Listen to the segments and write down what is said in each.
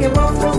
make it one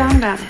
down about it.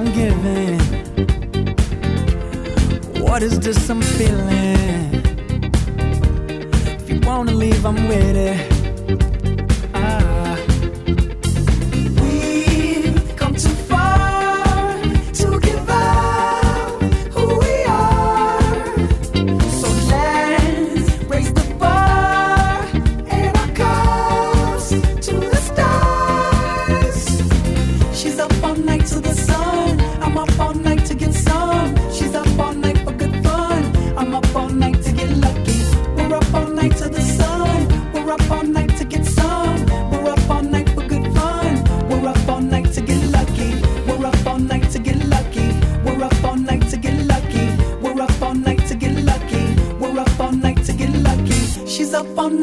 I'm giving? What is this I'm feeling? If you wanna leave, I'm with it.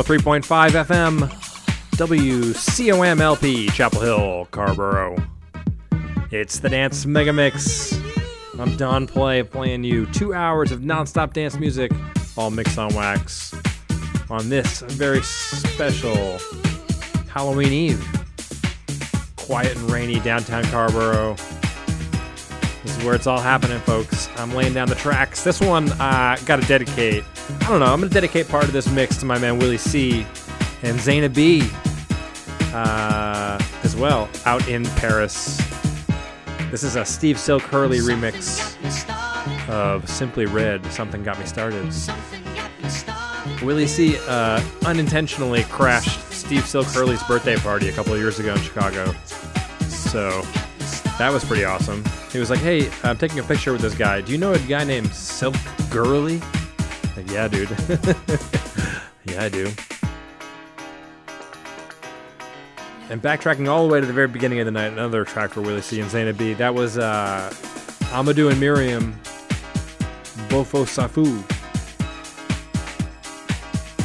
103.5 FM, WCOMLP, Chapel Hill, Carrboro. It's the Dance Mega Mix. I'm Don Play playing you two hours of nonstop dance music, all mixed on wax, on this very special Halloween Eve. Quiet and rainy downtown Carrboro. Is where it's all happening, folks. I'm laying down the tracks. This one, uh, got to dedicate. I don't know. I'm gonna dedicate part of this mix to my man Willie C. and Zaina B. Uh, as well, out in Paris. This is a Steve Silk Hurley remix of Simply Red. Something got me started. Willie C. Uh, unintentionally crashed Steve Silk Hurley's birthday party a couple of years ago in Chicago. So that was pretty awesome. He was like, "Hey, I'm taking a picture with this guy. Do you know a guy named Silk Girly?" Like, yeah, dude. yeah, I do. And backtracking all the way to the very beginning of the night, another track for Willie C and Zana B. That was uh, Amadou and Mariam, Bofou Safou.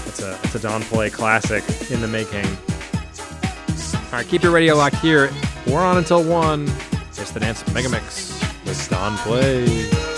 That's a, a Don Play classic in the making. All right, keep your radio locked here. We're on until 1. The Dance Megamix with Don Play.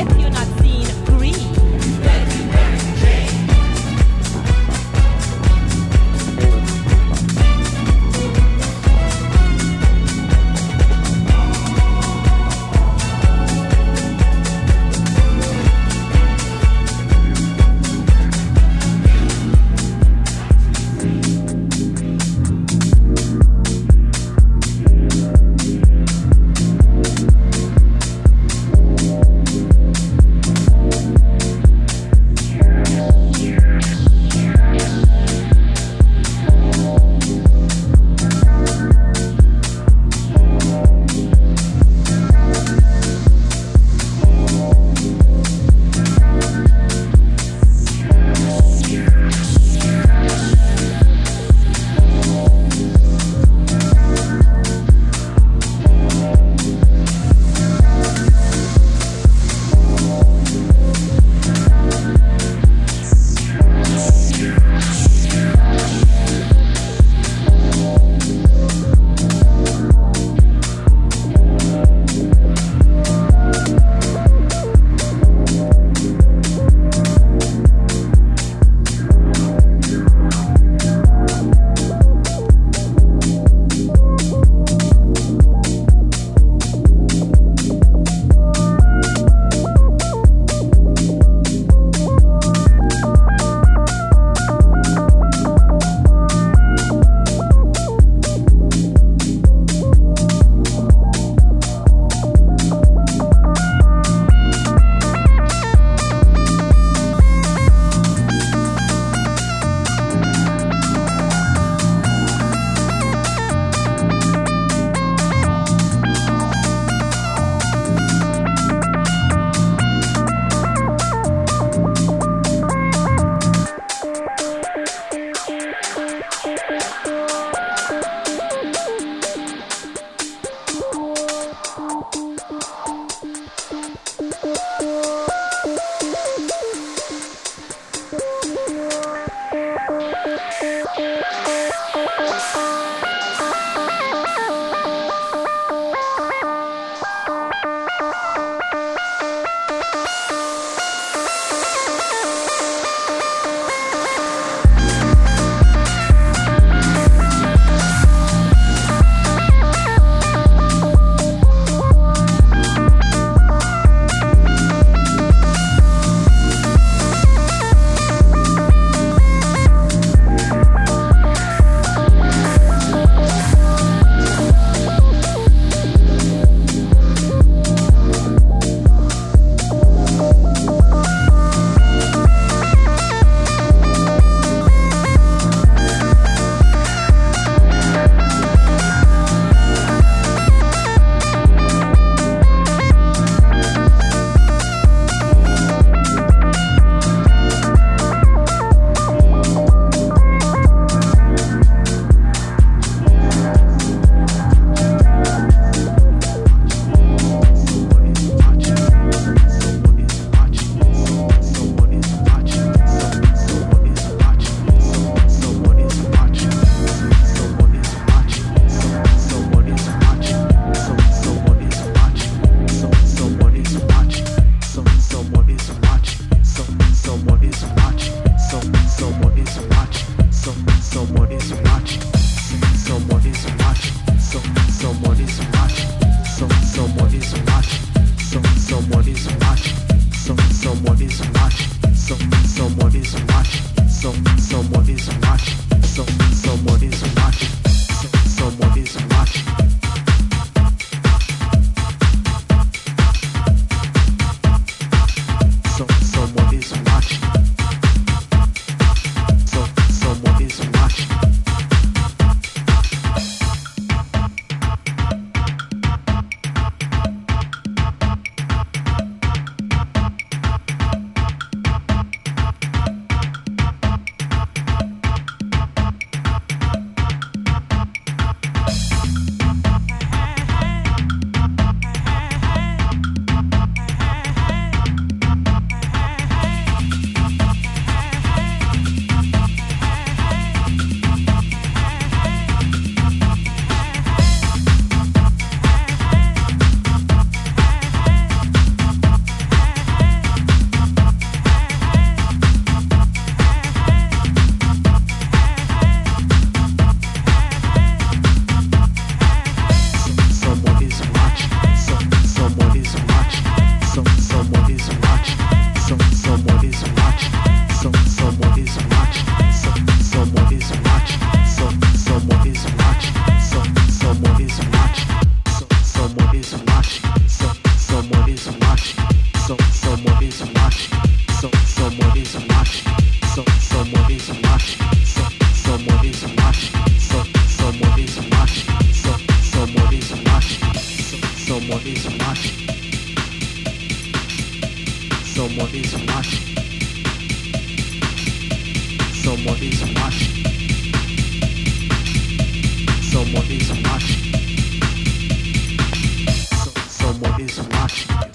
if you're not Someone is watching. Someone is watching. Someone is watching. Someone is watching. Someone is watching.